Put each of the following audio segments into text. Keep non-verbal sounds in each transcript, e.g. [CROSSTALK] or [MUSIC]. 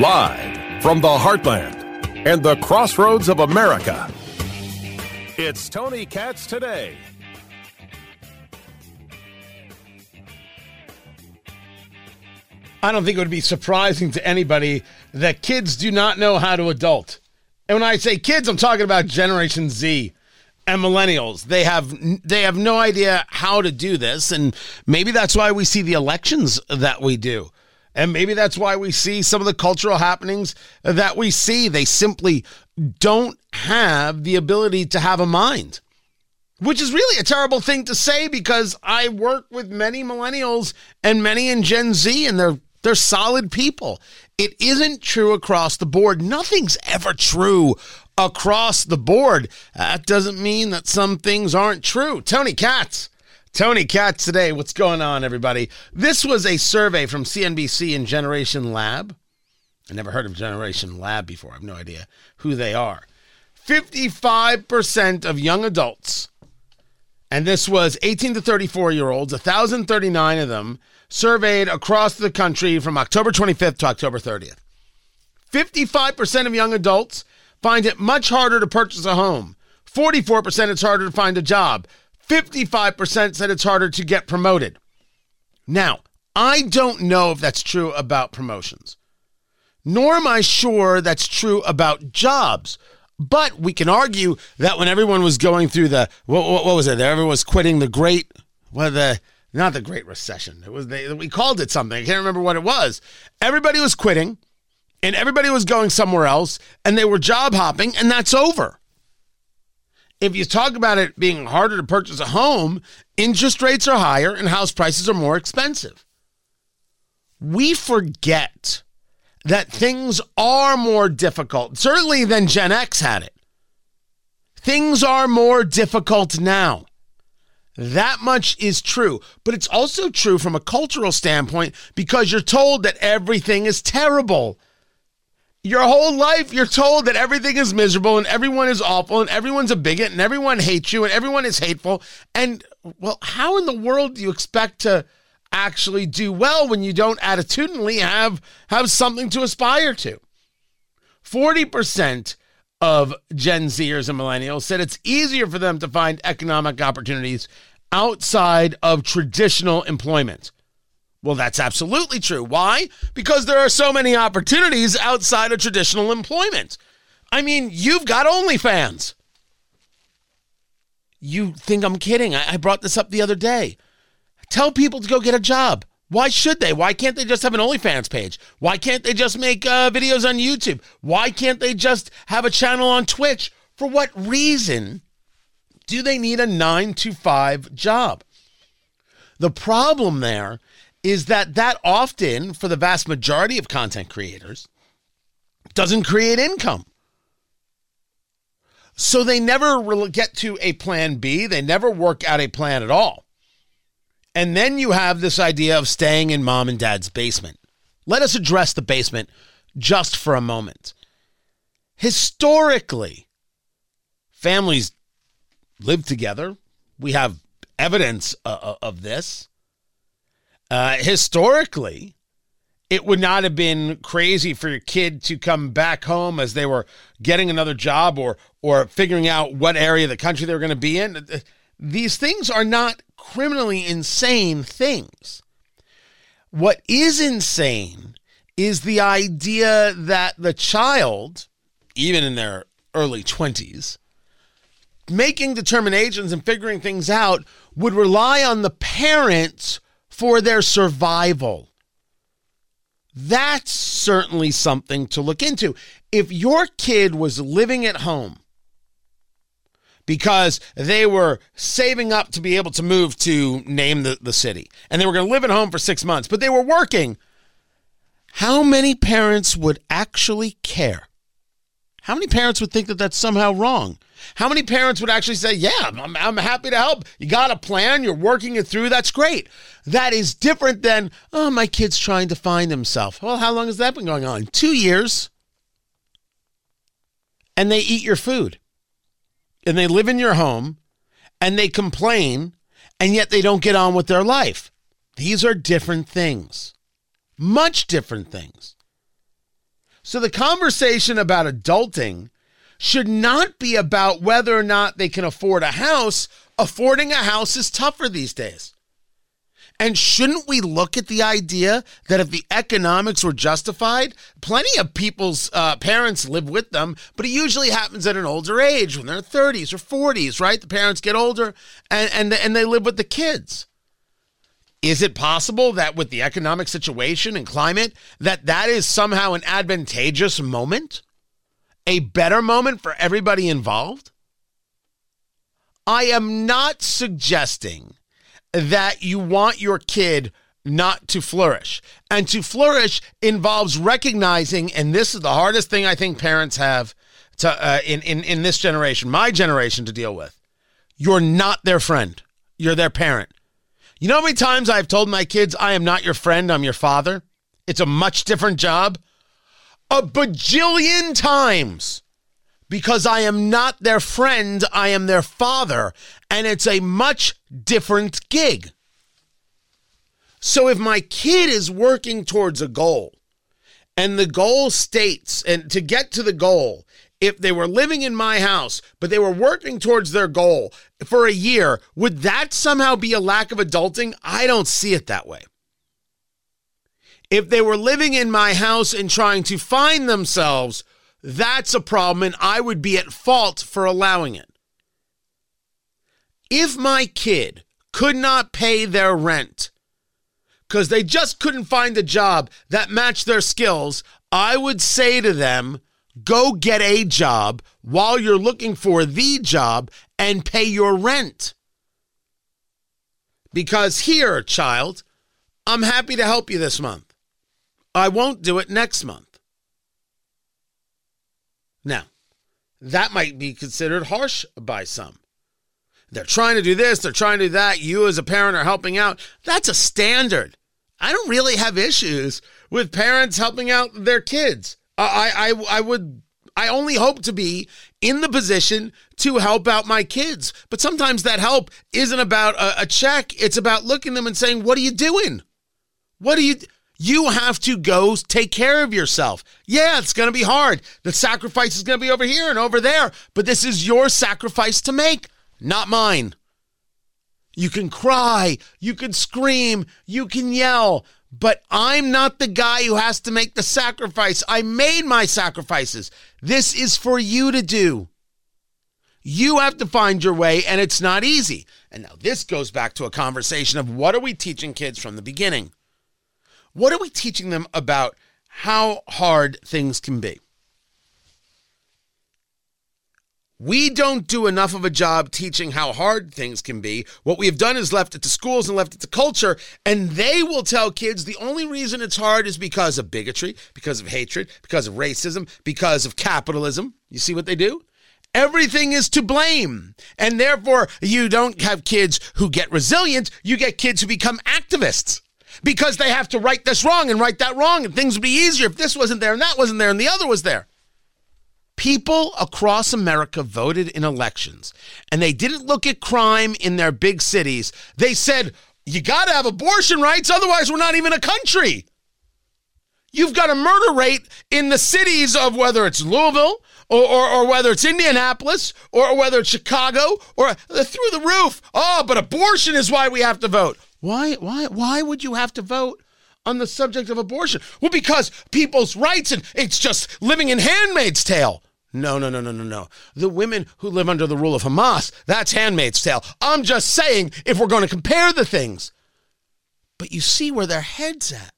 Live from the heartland and the crossroads of America, it's Tony Katz today. I don't think it would be surprising to anybody that kids do not know how to adult. And when I say kids, I'm talking about Generation Z and millennials. They have they have no idea how to do this and maybe that's why we see the elections that we do. And maybe that's why we see some of the cultural happenings that we see. They simply don't have the ability to have a mind. Which is really a terrible thing to say because I work with many millennials and many in Gen Z and they're they're solid people. It isn't true across the board. Nothing's ever true across the board. That doesn't mean that some things aren't true. Tony Katz. Tony Katz today. What's going on, everybody? This was a survey from CNBC and Generation Lab. I never heard of Generation Lab before. I have no idea who they are. 55% of young adults, and this was 18 to 34 year olds, 1,039 of them surveyed across the country from October 25th to October 30th. 55% of young adults find it much harder to purchase a home. 44% it's harder to find a job. 55% said it's harder to get promoted. Now, I don't know if that's true about promotions, nor am I sure that's true about jobs. But we can argue that when everyone was going through the what, what, what was it? Everyone was quitting the great well, the not the Great Recession. It was we called it something. I can't remember what it was. Everybody was quitting, and everybody was going somewhere else, and they were job hopping, and that's over. If you talk about it being harder to purchase a home, interest rates are higher and house prices are more expensive. We forget that things are more difficult, certainly than Gen X had it. Things are more difficult now. That much is true. But it's also true from a cultural standpoint because you're told that everything is terrible. Your whole life, you're told that everything is miserable and everyone is awful and everyone's a bigot and everyone hates you and everyone is hateful. And, well, how in the world do you expect to actually do well when you don't attitudinally have, have something to aspire to? 40% of Gen Zers and millennials said it's easier for them to find economic opportunities outside of traditional employment. Well, that's absolutely true. Why? Because there are so many opportunities outside of traditional employment. I mean, you've got OnlyFans. You think I'm kidding? I, brought this up the other day. Tell people to go get a job. Why should they? Why can't they just have an OnlyFans page? Why can't they just make uh, videos on YouTube? Why can't they just have a channel on Twitch? For what reason do they need a nine to five job? The problem there is that that often, for the vast majority of content creators, doesn't create income. So they never get to a plan B. They never work out a plan at all. And then you have this idea of staying in mom and dad's basement. Let us address the basement just for a moment. Historically, families live together. We have evidence uh, uh, of this. Uh, historically, it would not have been crazy for your kid to come back home as they were getting another job or or figuring out what area of the country they were going to be in. These things are not criminally insane things. What is insane is the idea that the child, even in their early 20s, making determinations and figuring things out would rely on the parents for their survival. That's certainly something to look into. If your kid was living at home because they were saving up to be able to move to name the, the city. And they were going to live at home for six months, but they were working. How many parents would actually care? How many parents would think that that's somehow wrong? How many parents would actually say, Yeah, I'm, I'm happy to help. You got a plan, you're working it through, that's great. That is different than, Oh, my kid's trying to find himself. Well, how long has that been going on? Two years. And they eat your food and they live in your home and they complain and yet they don't get on with their life. These are different things, much different things. So the conversation about adulting should not be about whether or not they can afford a house. Affording a house is tougher these days. And shouldn't we look at the idea that if the economics were justified, plenty of people's uh, parents live with them, but it usually happens at an older age when they're 30s or 40s, right? The parents get older and, and, and they live with the kids. Is it possible that with the economic situation and climate that that is somehow an advantageous moment? A better moment for everybody involved? I am not suggesting that you want your kid not to flourish. And to flourish involves recognizing, and this is the hardest thing I think parents have to uh, in, in in this generation, my generation, to deal with. You're not their friend. You're their parent. You know how many times I've told my kids, I am not your friend, I'm your father? It's a much different job. A bajillion times because I am not their friend, I am their father, and it's a much different gig. So if my kid is working towards a goal, and the goal states, and to get to the goal, if they were living in my house, but they were working towards their goal for a year, would that somehow be a lack of adulting? I don't see it that way. If they were living in my house and trying to find themselves that's a problem, and I would be at fault for allowing it. If my kid could not pay their rent because they just couldn't find a job that matched their skills, I would say to them, go get a job while you're looking for the job and pay your rent. Because here, child, I'm happy to help you this month. I won't do it next month. Now, that might be considered harsh by some. They're trying to do this, they're trying to do that. You, as a parent, are helping out. That's a standard. I don't really have issues with parents helping out their kids. I, I, I would, I only hope to be in the position to help out my kids. But sometimes that help isn't about a, a check. It's about looking them and saying, "What are you doing? What are you?" You have to go take care of yourself. Yeah, it's going to be hard. The sacrifice is going to be over here and over there, but this is your sacrifice to make, not mine. You can cry, you can scream, you can yell, but I'm not the guy who has to make the sacrifice. I made my sacrifices. This is for you to do. You have to find your way, and it's not easy. And now this goes back to a conversation of what are we teaching kids from the beginning? What are we teaching them about how hard things can be? We don't do enough of a job teaching how hard things can be. What we have done is left it to schools and left it to culture, and they will tell kids the only reason it's hard is because of bigotry, because of hatred, because of racism, because of capitalism. You see what they do? Everything is to blame. And therefore, you don't have kids who get resilient, you get kids who become activists because they have to right this wrong and right that wrong, and things would be easier if this wasn't there and that wasn't there and the other was there. People across America voted in elections and they didn't look at crime in their big cities. They said, you got to have abortion rights, otherwise, we're not even a country. You've got a murder rate in the cities of whether it's Louisville or, or, or, whether it's Indianapolis or whether it's Chicago or uh, through the roof. Oh, but abortion is why we have to vote. Why, why, why would you have to vote on the subject of abortion? Well, because people's rights and it's just living in handmaid's tale. No, no, no, no, no, no. The women who live under the rule of Hamas, that's handmaid's tale. I'm just saying if we're going to compare the things. But you see where their head's at.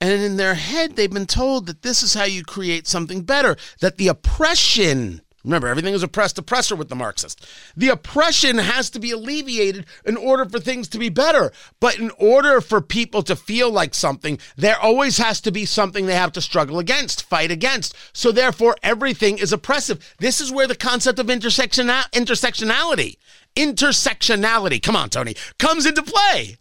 And in their head, they've been told that this is how you create something better, that the oppression Remember, everything is oppressed oppressor with the Marxist. The oppression has to be alleviated in order for things to be better. But in order for people to feel like something, there always has to be something they have to struggle against, fight against. So therefore, everything is oppressive. This is where the concept of intersectiona- intersectionality, intersectionality, come on, Tony, comes into play.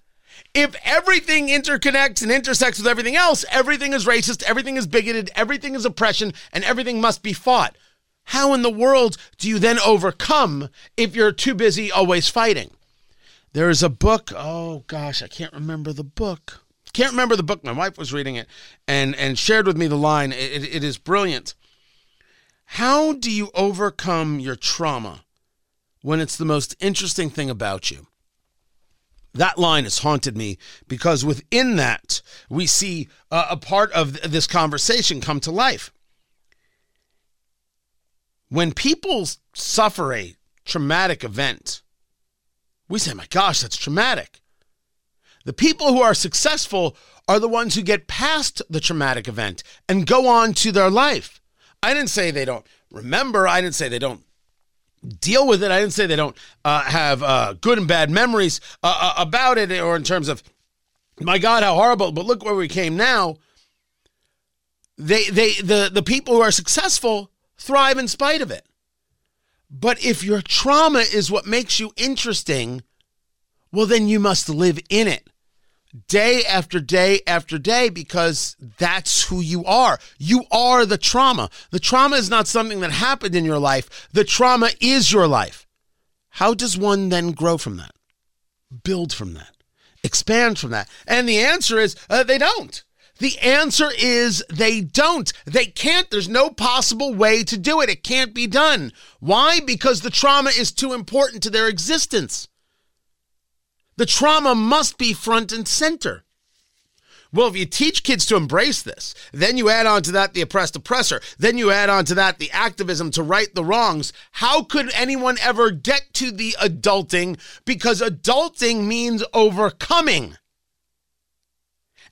If everything interconnects and intersects with everything else, everything is racist, everything is bigoted, everything is oppression, and everything must be fought. How in the world do you then overcome if you're too busy always fighting? There is a book. Oh gosh, I can't remember the book. Can't remember the book. My wife was reading it and and shared with me the line. It, it, it is brilliant. How do you overcome your trauma when it's the most interesting thing about you? That line has haunted me because within that, we see a part of this conversation come to life. When people suffer a traumatic event, we say, my gosh, that's traumatic. The people who are successful are the ones who get past the traumatic event and go on to their life. I didn't say they don't remember. I didn't say they don't deal with it. I didn't say they don't uh, have uh, good and bad memories uh, uh about it or in terms of, my God, how horrible. But look where we came now. They, they, the, the people who are successful thrive in spite of it. But if your trauma is what makes you interesting, well, then you must live in it day after day after day because that's who you are. You are the trauma. The trauma is not something that happened in your life, the trauma is your life. How does one then grow from that? Build from that, expand from that. And the answer is uh, they don't. The answer is they don't. They can't. There's no possible way to do it. It can't be done. Why? Because the trauma is too important to their existence. The trauma must be front and center. Well, if you teach kids to embrace this, then you add on to that the oppressed oppressor, then you add on to that the activism to right the wrongs. How could anyone ever get to the adulting? Because adulting means overcoming.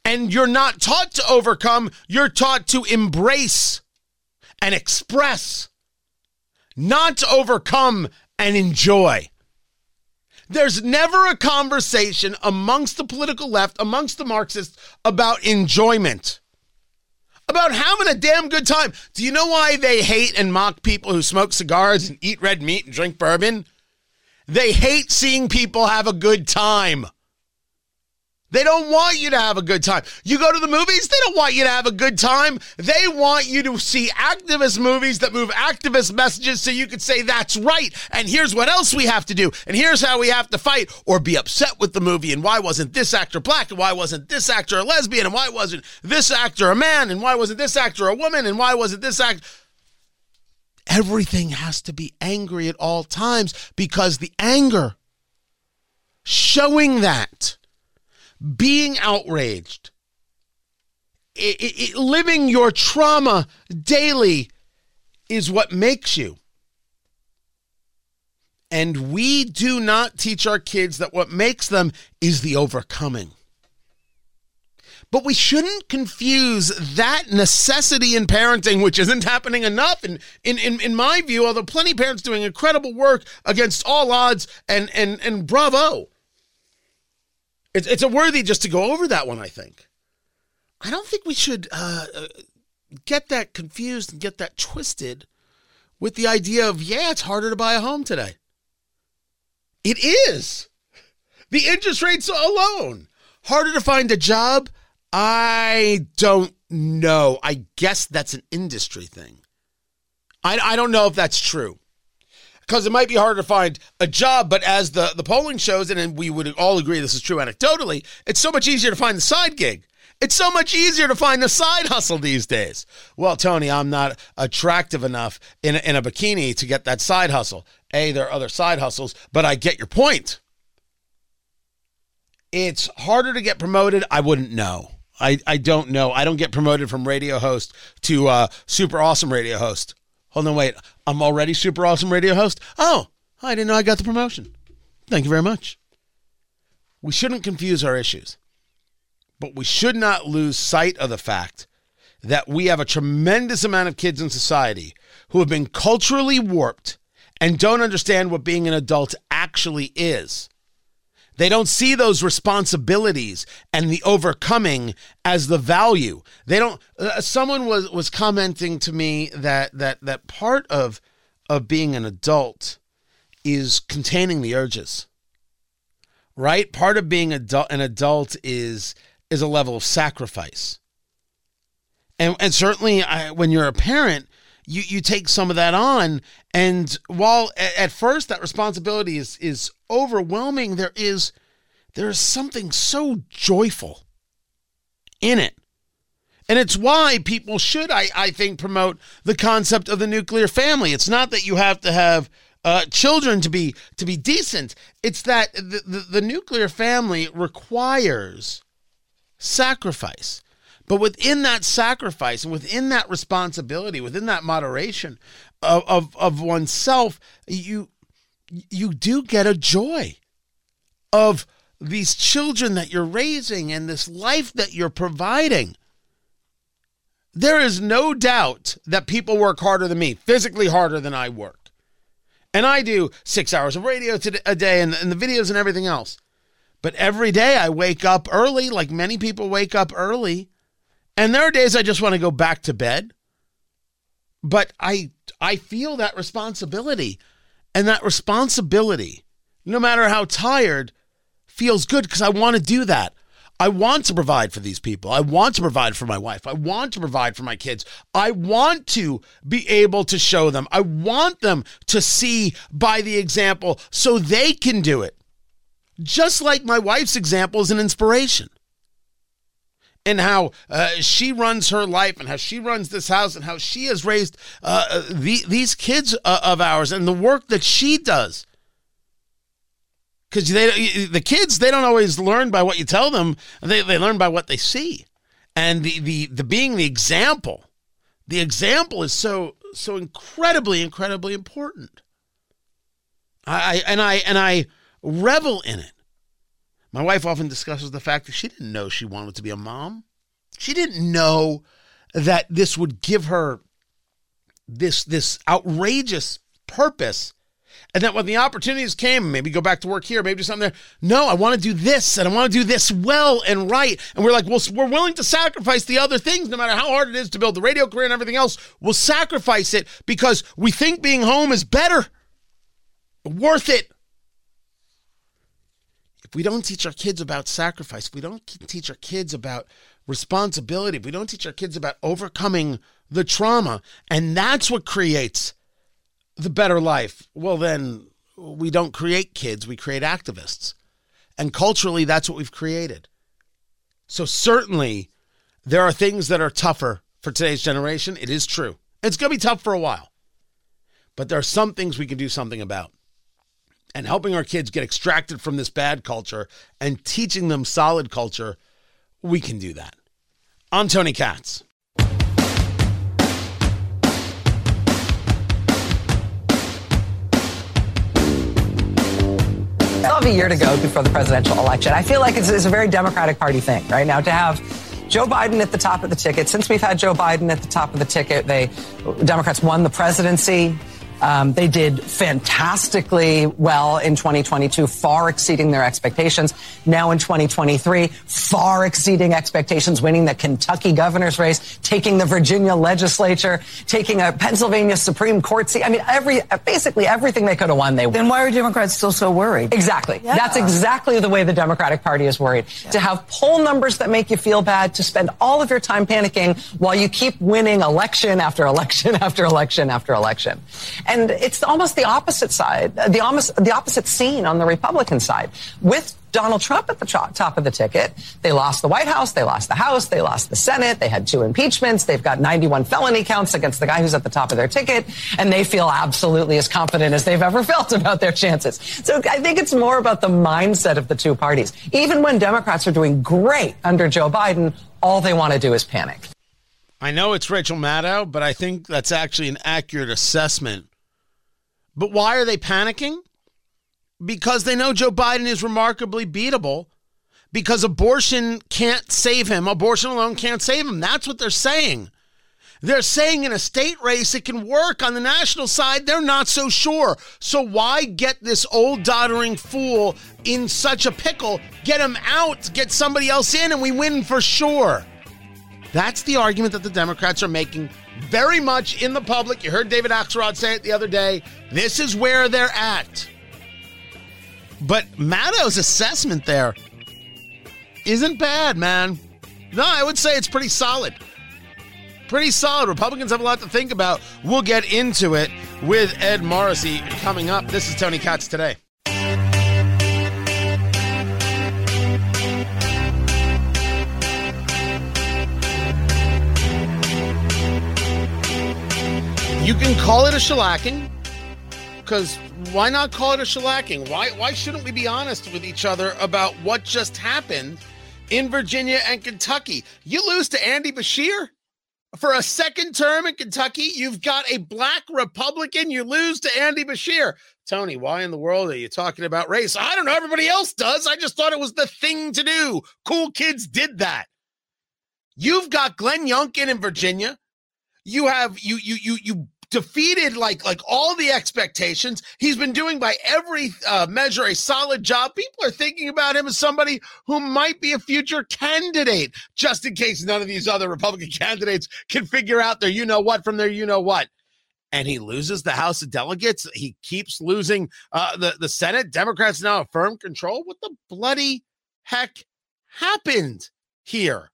And you're not taught to overcome, you're taught to embrace and express, not to overcome and enjoy. There's never a conversation amongst the political left, amongst the Marxists, about enjoyment, about having a damn good time. Do you know why they hate and mock people who smoke cigars and eat red meat and drink bourbon? They hate seeing people have a good time. They don't want you to have a good time. You go to the movies, they don't want you to have a good time. They want you to see activist movies that move activist messages so you could say that's right. And here's what else we have to do. And here's how we have to fight or be upset with the movie. And why wasn't this actor black? And why wasn't this actor a lesbian? And why wasn't this actor a man? And why wasn't this actor a woman? And why wasn't this actor. Everything has to be angry at all times because the anger, showing that being outraged, it, it, living your trauma daily is what makes you. And we do not teach our kids that what makes them is the overcoming. But we shouldn't confuse that necessity in parenting, which isn't happening enough, in, in, in, in my view, although plenty parents doing incredible work against all odds, and, and, and bravo. It's, it's a worthy just to go over that one, I think. I don't think we should uh, uh, get that confused and get that twisted with the idea of, yeah, it's harder to buy a home today. It is. The interest rates alone. Harder to find a job? I don't know. I guess that's an industry thing. I, I don't know if that's true because it might be harder to find a job. But as the, the polling shows, and we would all agree this is true anecdotally, it's so much easier to find the side gig. It's so much easier to find the side hustle these days. Well, Tony, I'm not attractive enough in a, in a bikini to get that side hustle. A, there are other side hustles, but I get your point. It's harder to get promoted. I wouldn't know. I, I don't know. I don't get promoted from radio host to uh, super awesome radio host. Hold on, wait. I'm already super awesome radio host. Oh, I didn't know I got the promotion. Thank you very much. We shouldn't confuse our issues, but we should not lose sight of the fact that we have a tremendous amount of kids in society who have been culturally warped and don't understand what being an adult actually is. They don't see those responsibilities and the overcoming as the value. They don't. Uh, someone was was commenting to me that that that part of of being an adult is containing the urges. Right? Part of being adult, an adult is is a level of sacrifice. And and certainly, I, when you're a parent, you you take some of that on and while at, first that responsibility is is overwhelming there is there is something so joyful in it. And it's why people should i i think promote the concept of the nuclear family. It's not that you have to have uh, children to be to be decent. It's that the, the, the nuclear family requires sacrifice. But within that sacrifice and within that responsibility, within that moderation of, of, of oneself, you you do get a joy of these children that you're raising and this life that you're providing. There is no doubt that people work harder than me, physically harder than I work. And I do six hours of radio a day and, and the videos and everything else. But every day I wake up early, like many people wake up early and there are days I just want to go back to bed. But I I feel that responsibility. And that responsibility, no matter how tired, feels good because I want to do that. I want to provide for these people. I want to provide for my wife. I want to provide for my kids. I want to be able to show them. I want them to see by the example so they can do it. Just like my wife's example is an inspiration and how uh, she runs her life and how she runs this house and how she has raised uh, uh the, these kids uh, of ours and the work that she does. Because the kids, they don't always learn by what you tell them. They, they learn by what they see. And the, the, the being the example, the example is so, so incredibly, incredibly important. I, and I, and I revel in it. My wife often discusses the fact that she didn't know she wanted to be a mom. She didn't know that this would give her this this outrageous purpose and that when the opportunities came, maybe go back to work here, maybe do something there. No, I want to do this and I want to do this well and right. And we're like, well, we're willing to sacrifice the other things, no matter how hard it is to build the radio career and everything else. We'll sacrifice it because we think being home is better, worth it we don't teach our kids about sacrifice, if we don't teach our kids about responsibility, if we don't teach our kids about overcoming the trauma, and that's what creates the better life, well, then we don't create kids, we create activists. And culturally, that's what we've created. So, certainly, there are things that are tougher for today's generation. It is true. It's going to be tough for a while. But there are some things we can do something about and helping our kids get extracted from this bad culture and teaching them solid culture, we can do that. I'm Tony Katz. A year to go before the presidential election. I feel like it's, it's a very Democratic Party thing right now to have Joe Biden at the top of the ticket. Since we've had Joe Biden at the top of the ticket, they Democrats won the presidency. Um, they did fantastically well in 2022, far exceeding their expectations. Now in 2023, far exceeding expectations, winning the Kentucky governor's race, taking the Virginia legislature, taking a Pennsylvania Supreme Court seat. I mean, every basically everything they could have won, they won. Then why are Democrats still so worried? Exactly. Yeah. That's exactly the way the Democratic Party is worried. Yeah. To have poll numbers that make you feel bad, to spend all of your time panicking while you keep winning election after election [LAUGHS] after election after election. And it's almost the opposite side, uh, the, almost, the opposite scene on the Republican side. With Donald Trump at the top of the ticket. They lost the White House, they lost the House, they lost the Senate, they had two impeachments, they've got 91 felony counts against the guy who's at the top of their ticket, and they feel absolutely as confident as they've ever [LAUGHS] felt about their chances. So I think it's more about the mindset of the two parties. Even when Democrats are doing great under Joe Biden, all they want to do is panic. I know it's Rachel Maddow, but I think that's actually an accurate assessment but why are they panicking? Because they know Joe Biden is remarkably beatable because abortion can't save him. Abortion alone can't save him. That's what they're saying. They're saying in a state race it can work. On the national side, they're not so sure. So why get this old doddering fool in such a pickle? Get him out, get somebody else in, and we win for sure. That's the argument that the Democrats are making very much in the public. You heard David Axelrod say it the other day. This is where they're at. But Maddow's assessment there isn't bad, man. No, I would say it's pretty solid. pretty solid. Republicans have a lot to think about. We'll get into it with Ed Morrissey coming up. This is Tony Katz today. You can call it a shellacking because why not call it a shellacking? Why why shouldn't we be honest with each other about what just happened in Virginia and Kentucky? You lose to Andy Beshear for a second term in Kentucky. You've got a black Republican. You lose to Andy Beshear. Tony, why in the world are you talking about race? I don't know. Everybody else does. I just thought it was the thing to do. Cool kids did that. You've got Glenn Youngkin in Virginia. You have you you you you defeated like like all the expectations. He's been doing by every uh, measure a solid job. People are thinking about him as somebody who might be a future candidate, just in case none of these other Republican [LAUGHS] candidates can figure out their you know what from their you know what. And he loses the House of Delegates. He keeps losing uh, the the Senate. Democrats now have firm control. What the bloody heck happened here?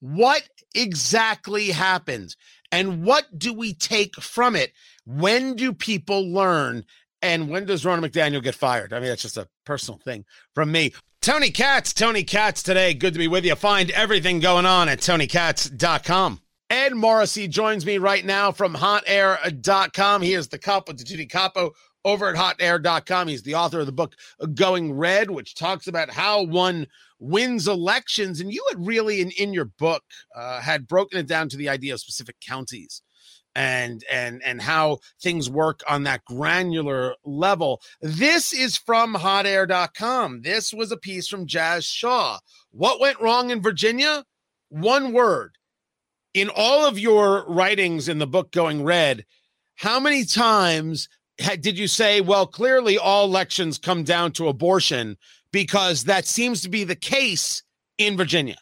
What exactly happened? And what do we take from it? When do people learn? And when does Ronna McDaniel get fired? I mean, that's just a personal thing from me. Tony Katz, Tony Katz today. Good to be with you. Find everything going on at tonykatz.com. Ed Morrissey joins me right now from hotair.com. He is the with the Tutti Capo over at hotair.com. He's the author of the book Going Red, which talks about how one wins elections. And you had really, in, in your book, uh, had broken it down to the idea of specific counties and and and how things work on that granular level. This is from hotair.com. This was a piece from Jazz Shaw. What went wrong in Virginia? One word. In all of your writings in the book Going Red, how many times did you say, well, clearly all elections come down to abortion because that seems to be the case in Virginia?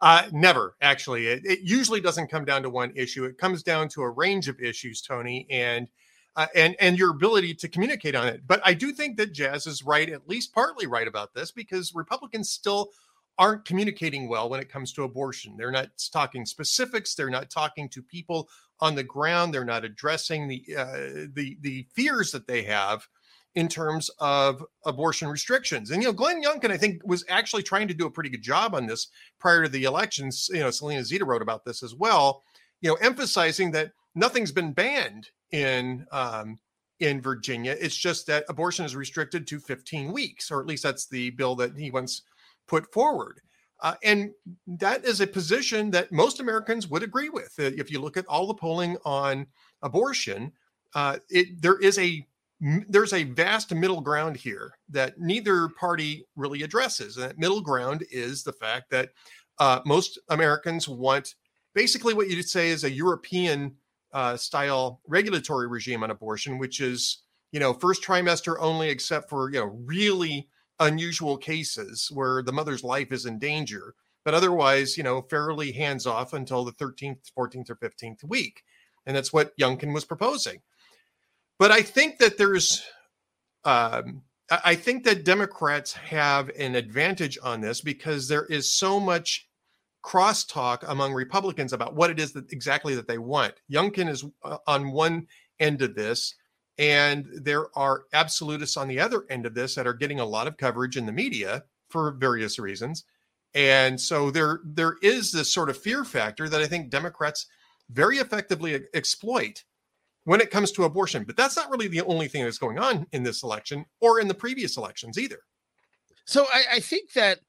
Uh, never, actually. It, it, usually doesn't come down to one issue. It comes down to a range of issues, Tony, and uh, and and your ability to communicate on it. But I do think that Jazz is right, at least partly right about this, because Republicans still aren't communicating well when it comes to abortion. They're not talking specifics. They're not talking to people on the ground. They're not addressing the uh, the the fears that they have in terms of abortion restrictions. And you know, Glenn Youngkin, I think, was actually trying to do a pretty good job on this prior to the elections. You know, Salena Zito wrote about this as well. You know, emphasizing that nothing's been banned in um, in Virginia. It's just that abortion is restricted to 15 weeks, or at least that's the bill that he once put forward. Uh, and that is a position that most Americans would agree with. Uh, if you look at all the polling on abortion, uh, it, there is a there's a vast middle ground here that neither party really addresses. And that middle ground is the fact that uh, most Americans want basically what you'd say is a European uh, style regulatory regime on abortion, which is you know first trimester only, except for you know really unusual cases where the mother's life is in danger, but otherwise, you know, fairly hands off until the 13th, 14th, or 15th week. And that's what Youngkin was proposing. But I think that there's, um, I think that Democrats have an advantage on this because there is so much crosstalk among Republicans about what it is that exactly that they want. Youngkin is uh, on one end of this, and there are absolutists on the other end of this that are getting a lot of coverage in the media for various reasons. And so there there is this sort of fear factor that I think Democrats very effectively exploit when it comes to abortion. But that's not really the only thing that's going on in this election or in the previous elections either. So I, I think that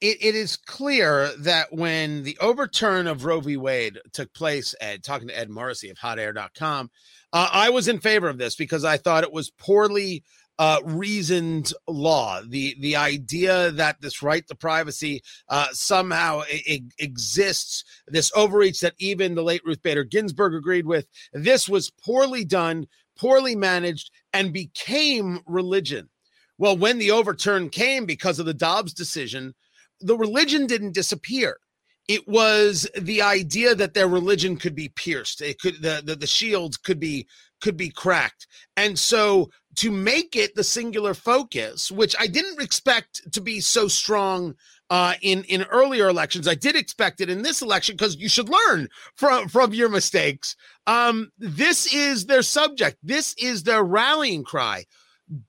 it, it is clear that when the overturn of Roe v. Wade took place, Ed, talking to Ed Morrissey of hotair.com, uh, I was in favor of this because I thought it was poorly uh, reasoned law. The the idea that this right to privacy uh, somehow I- exists, this overreach that even the late Ruth Bader Ginsburg agreed with, this was poorly done, poorly managed, and became religion. Well, when the overturn came because of the Dobbs decision, the religion didn't disappear it was the idea that their religion could be pierced it could the, the the shields could be could be cracked and so to make it the singular focus which i didn't expect to be so strong uh, in in earlier elections. I did expect it in this election because you should learn from from your mistakes. Um, this is their subject. This is their rallying cry.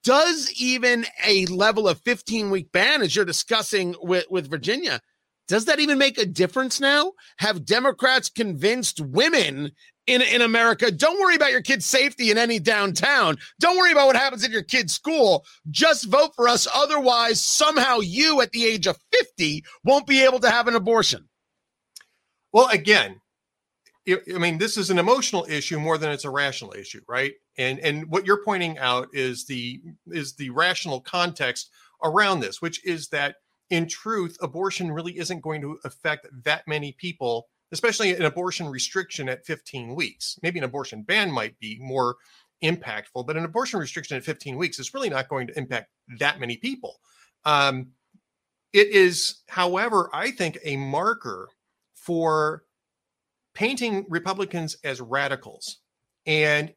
Does even a level of 15 week ban, as you're discussing with with Virginia, does that even make a difference now? Have Democrats convinced women in, in America, don't worry about your kid's safety in any downtown. Don't worry about what happens in your kid's school. Just vote for us. Otherwise, somehow you at the age of 50 won't be able to have an abortion. Well, again, I mean, this is an emotional issue more than it's a rational issue, right? And and what you're pointing out is the is the rational context around this, which is that in truth, abortion really isn't going to affect that many people, especially an abortion restriction at 15 weeks. Maybe an abortion ban might be more impactful, but an abortion restriction at 15 weeks is really not going to impact that many people. Um, it is, however, I think a marker for painting Republicans as radicals. And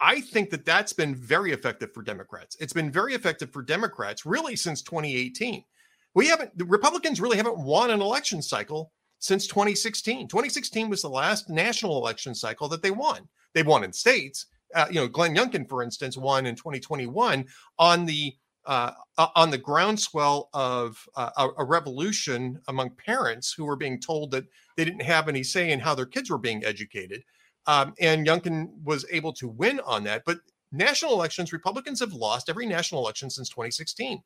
I think that that's been very effective for Democrats. It's been very effective for Democrats really since 2018 we haven't the republicans really haven't won an election cycle since 2016 2016 was the last national election cycle that they won they won in states uh, you know glenn youngkin for instance won in 2021 on the uh, on the groundswell of uh, a, a, revolution among parents who were being told that they didn't have any say in how their kids were being educated. Um, and Youngkin was able to win on that. But national elections, Republicans have lost every national election since 2016.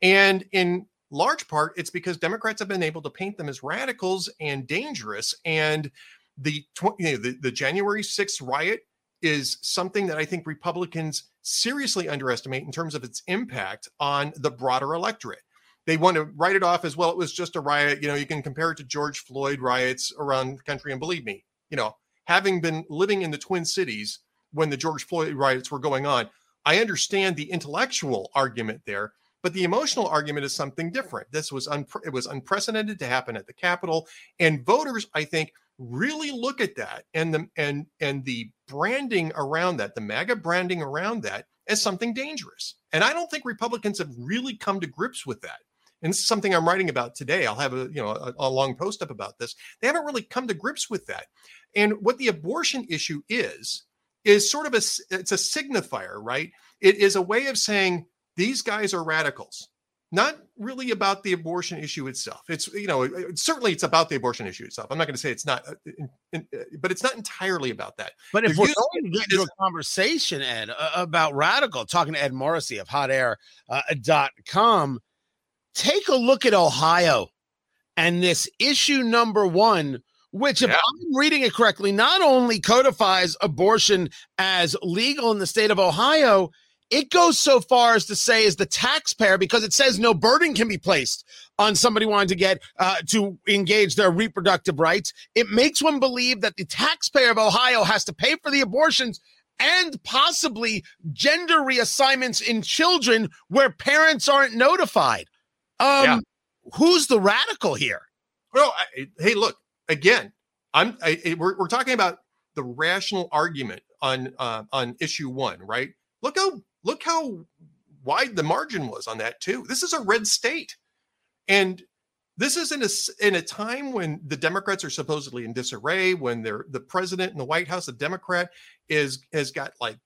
And in large part it's because Democrats have been able to paint them as radicals and dangerous. And the you know, the, the January 6th riot is something that I think Republicans seriously underestimate in terms of its impact on the broader electorate. They want to write it off as well. It was just a riot. You know, you can compare it to George Floyd riots around the country. And believe me, you know, having been living in the Twin Cities when the George Floyd riots were going on, I understand the intellectual argument there. But the emotional argument is something different. This was un- it was unprecedented to happen at the Capitol, and voters, I think, really look at that and the and and the branding around that, the MAGA branding around that, as something dangerous. And I don't think Republicans have really come to grips with that. And this is something I'm writing about today. I'll have a you know a, a long post up about this. They haven't really come to grips with that. And what the abortion issue is is sort of a it's a signifier, right? It is a way of saying these guys are radicals not really about the abortion issue itself. It's you know certainly it's about the abortion issue itself. I'm not going to say it's not uh, in, in, uh, but it's not entirely about that. But if we're going to get into a conversation ed uh, about radical talking to ed morrissey of hotair.com uh, take a look at ohio and this issue number one which, if yeah. I'm reading it correctly, not only codifies abortion as legal in the state of Ohio, it goes so far as to say as the taxpayer because it says no burden can be placed on somebody wanting to get uh, to engage their reproductive rights. It makes one believe that the taxpayer of ohio has to pay for the abortions and possibly gender reassignments in children where parents aren't notified. Um yeah. who's the radical here? Well I, hey look again i'm I, we're, we're talking about the rational argument on uh, on issue one right? Look how Look how wide the margin was on that too. This is a red state, and this is in a in a time when the Democrats are supposedly in disarray. When they're the president in the White House, a Democrat, is has got like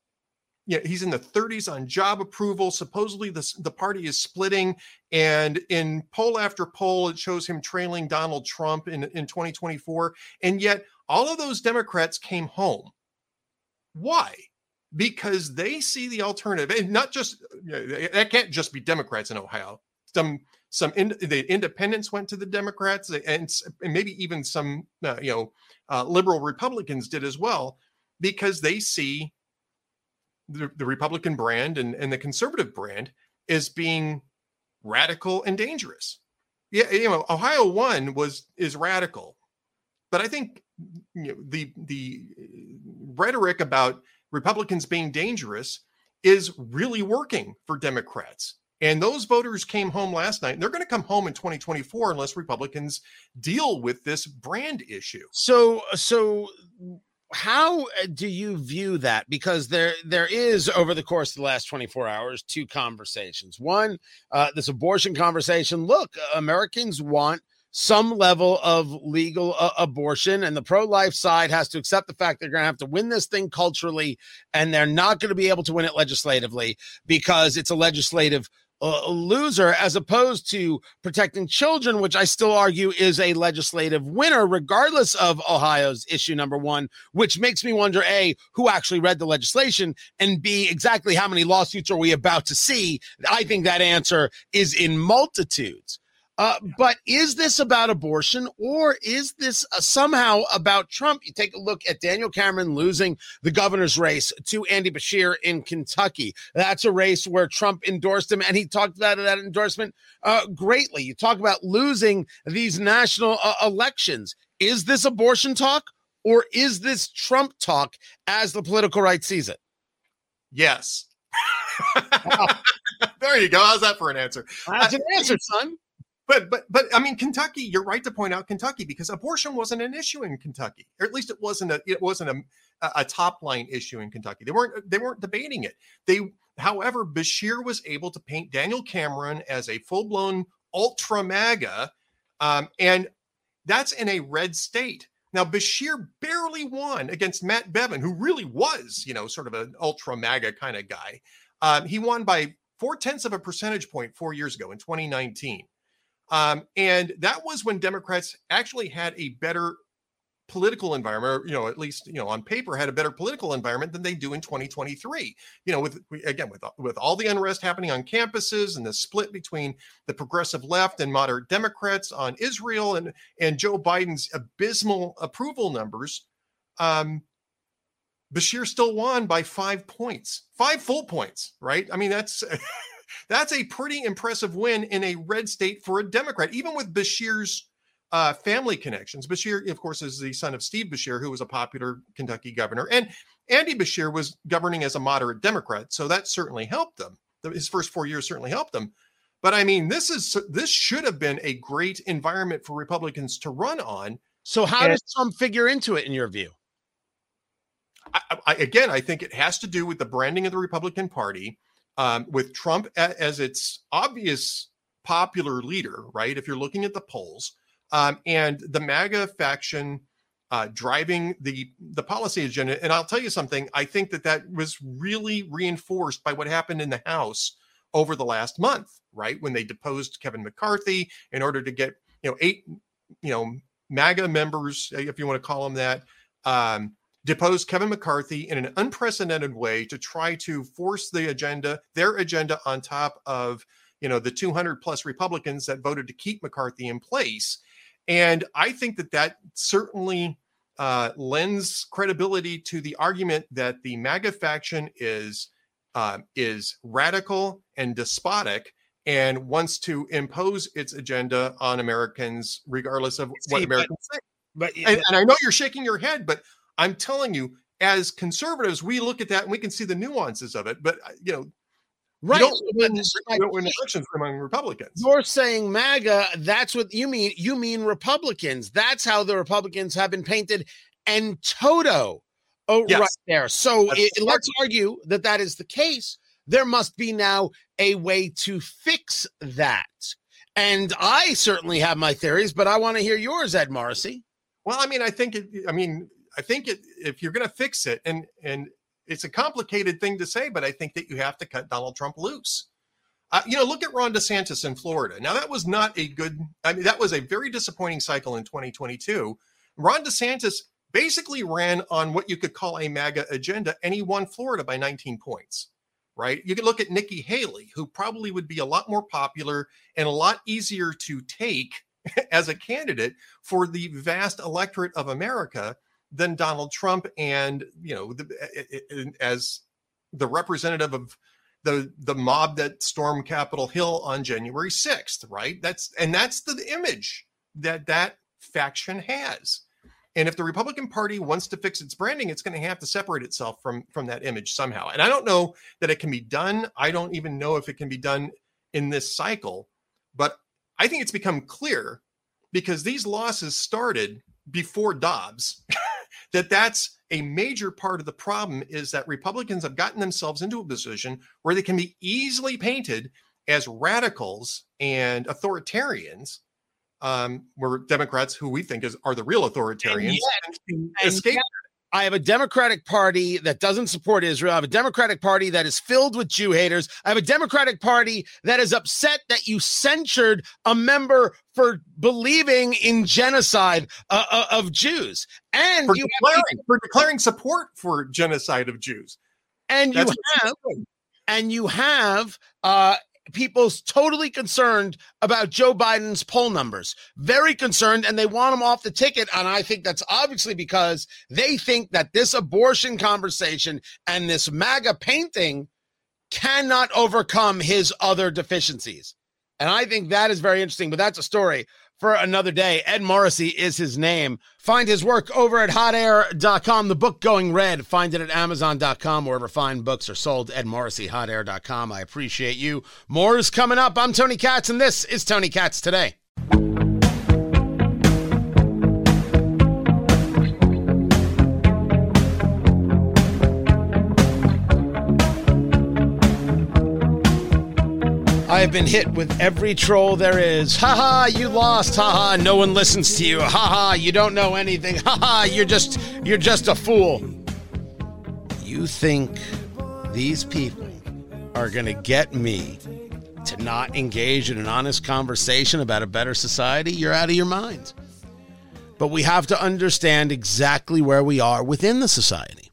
yeah, he's in the 30s on job approval. Supposedly, the, the party is splitting. And in poll after poll, it shows him trailing Donald Trump in, in 2024. And yet, all of those Democrats came home. Why? Because they see the alternative, and not just you know, that can't just be Democrats in Ohio. Some some in, the independents went to the Democrats, and, and maybe even some uh, you know uh, liberal Republicans did as well, because they see the, the Republican brand and, and the conservative brand as being radical and dangerous. Yeah, you know, Ohio one was is radical, but I think you know, the the rhetoric about Republicans being dangerous is really working for Democrats. And those voters came home last night. And they're going to come home in 2024 unless Republicans deal with this brand issue. So, so how uh, do you view that? Because there there is over the course of the last 24 hours two conversations. One, uh, this abortion conversation. Look, Americans want some level of legal uh, abortion, and the pro life side has to accept the fact they're going to have to win this thing culturally, and they're not going to be able to win it legislatively because it's a legislative a loser as opposed to protecting children, which I still argue is a legislative winner, regardless of Ohio's issue number one, which makes me wonder A, who actually read the legislation, and B, exactly how many lawsuits are we about to see? I think that answer is in multitudes. Uh, but is this about abortion or is this uh, somehow about Trump? You take a look at Daniel Cameron losing the governor's race to Andy Beshear in Kentucky. That's a race where Trump endorsed him, and he talked about that endorsement uh, greatly. You talk about losing these national uh, elections. Is this abortion talk or is this Trump talk as the political right sees it? Yes. [LAUGHS] there you go. How's that for an answer? That's an answer, son. But but but I mean Kentucky, you're right to point out Kentucky because abortion wasn't an issue in Kentucky, or at least it wasn't a it wasn't a, a top line issue in Kentucky. They weren't they weren't debating it. They however Beshear was able to paint Daniel Cameron as a full blown ultra MAGA, um, and that's in a red state. Now Beshear barely won against Matt Bevin, who really was you know sort of an ultra MAGA kind of guy. Um, he won by four tenths of a percentage point four years ago in 2019. Um, and that was when Democrats actually had a better political environment, or, you know, at least, you know, on paper had a better political environment than they do in 2023. You know, with again, with, with all the unrest happening on campuses and the split between the progressive left and moderate Democrats on Israel and, and Joe Biden's abysmal approval numbers, um, Beshear still won by five points, five full points, right? I mean, that's [LAUGHS] That's a pretty impressive win in a red state for a Democrat, even with Beshear's uh, family connections. Beshear, of course, is the son of Steve Beshear, who was a popular Kentucky governor. And Andy Beshear was governing as a moderate Democrat. So that certainly helped them. His first four years certainly helped them. But I mean, this is this should have been a great environment for Republicans to run on. So how and, does Trump figure into it in your view? I, I, again, I think it has to do with the branding of the Republican Party um, with Trump as its obvious popular leader, right? If you're looking at the polls, um, and the MAGA faction uh, driving the the policy agenda. And I'll tell you something. I think that that was really reinforced by what happened in the House over the last month, right? When they deposed Kevin McCarthy in order to get you know eight you know MAGA members, if you want to call them that, um, deposed Kevin McCarthy in an unprecedented way to try to force the agenda, their agenda, on top of you know the 200 plus Republicans that voted to keep McCarthy in place. And I think that that certainly uh, lends credibility to the argument that the MAGA faction is uh, is radical and despotic and wants to impose its agenda on Americans, regardless of what Americans say. But, and, and I know you're shaking your head, but I'm telling you, as conservatives, we look at that and we can see the nuances of it. But uh, you know, Right. You don't, win, you don't win elections among Republicans. You're saying MAGA, that's what you mean. You mean Republicans. That's how the Republicans have been painted and toto oh, yes. right there. So it, let's argue that that is the case. There must be now a way to fix that. And I certainly have my theories, but I want to hear yours, Ed Morrissey. Well, I mean, I think it, I mean, I think it, if you're going to fix it, and and it's a complicated thing to say, but I think that you have to cut Donald Trump loose. Uh, you know, look at Ron DeSantis in Florida. Now, that was not a good. I mean, that was a very disappointing cycle in 2022. Ron DeSantis basically ran on what you could call a MAGA agenda, and he won Florida by 19 points. Right? You could look at Nikki Haley, who probably would be a lot more popular and a lot easier to take [LAUGHS] as a candidate for the vast electorate of America than Donald Trump and you know the, eh, eh, eh, as the representative of the the mob that stormed Capitol Hill on January 6th, right? That's and that's the image that that faction has. And if the Republican Party wants to fix its branding, it's going to have to separate itself from from that image somehow. And I don't know that it can be done. I don't even know if it can be done in this cycle, but I think it's become clear because these losses started before Dobbs [LAUGHS] that that's a major part of the problem is that Republicans have gotten themselves into a position where they can be easily painted as radicals and authoritarians, um, where Democrats, who we think is are the real authoritarians, yet- and escape. I have a Democratic Party that doesn't support Israel. I have a Democratic Party that is filled with Jew haters. I have a Democratic Party that is upset that you censured a member for believing in genocide uh, uh, of Jews. And for you declaring, for declaring support for genocide of Jews. and you have and you have uh people totally concerned about Joe Biden's poll numbers. Very concerned and they want him off the ticket and I think that's obviously because they think that this abortion conversation and this MAGA painting cannot overcome his other deficiencies. And I think that is very interesting, but that's a story for another day. Ed Morrissey is his name. Find his work over at hotair.com. The book Going Red, find it at amazon.com, wherever fine books are sold. Ed Morrissey, hotair.com. I appreciate you. More is coming up. I'm Tony Katz, and this is Tony Katz Today. I have been hit with every troll there is. Ha ha, you lost. Ha ha, no one listens to you. Ha ha, you don't know anything. Ha ha, you're just you're just a fool. You think these people are going to get me to not engage in an honest conversation about a better society? You're out of your mind. But we have to understand exactly where we are within the society.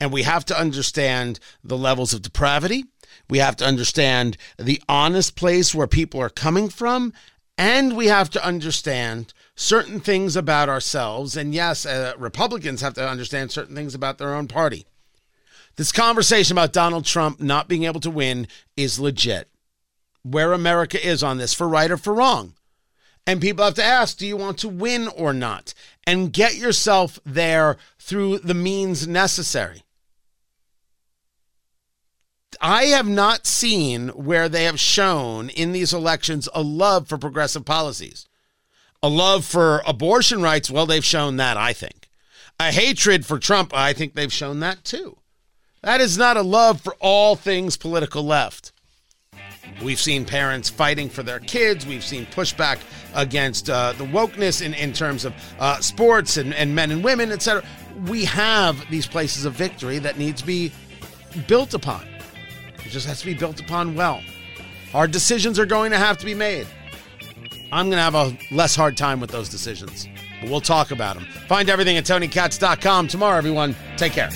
And we have to understand the levels of depravity. We have to understand the honest place where people are coming from. And we have to understand certain things about ourselves. And yes, uh, Republicans have to understand certain things about their own party. This conversation about Donald Trump not being able to win is legit. Where America is on this, for right or for wrong. And people have to ask, do you want to win or not? And get yourself there through the means necessary. I have not seen where they have shown in these elections a love for progressive policies. A love for abortion rights, well, they've shown that, I think. A hatred for Trump, I think they've shown that too. That is not a love for all things political left. We've seen parents fighting for their kids. We've seen pushback against uh, the wokeness in, in terms of uh, sports and, and men and women, etc. We have these places of victory that need to be built upon. It just has to be built upon well. Hard decisions are going to have to be made. I'm going to have a less hard time with those decisions, but we'll talk about them. Find everything at TonyKatz.com tomorrow, everyone. Take care.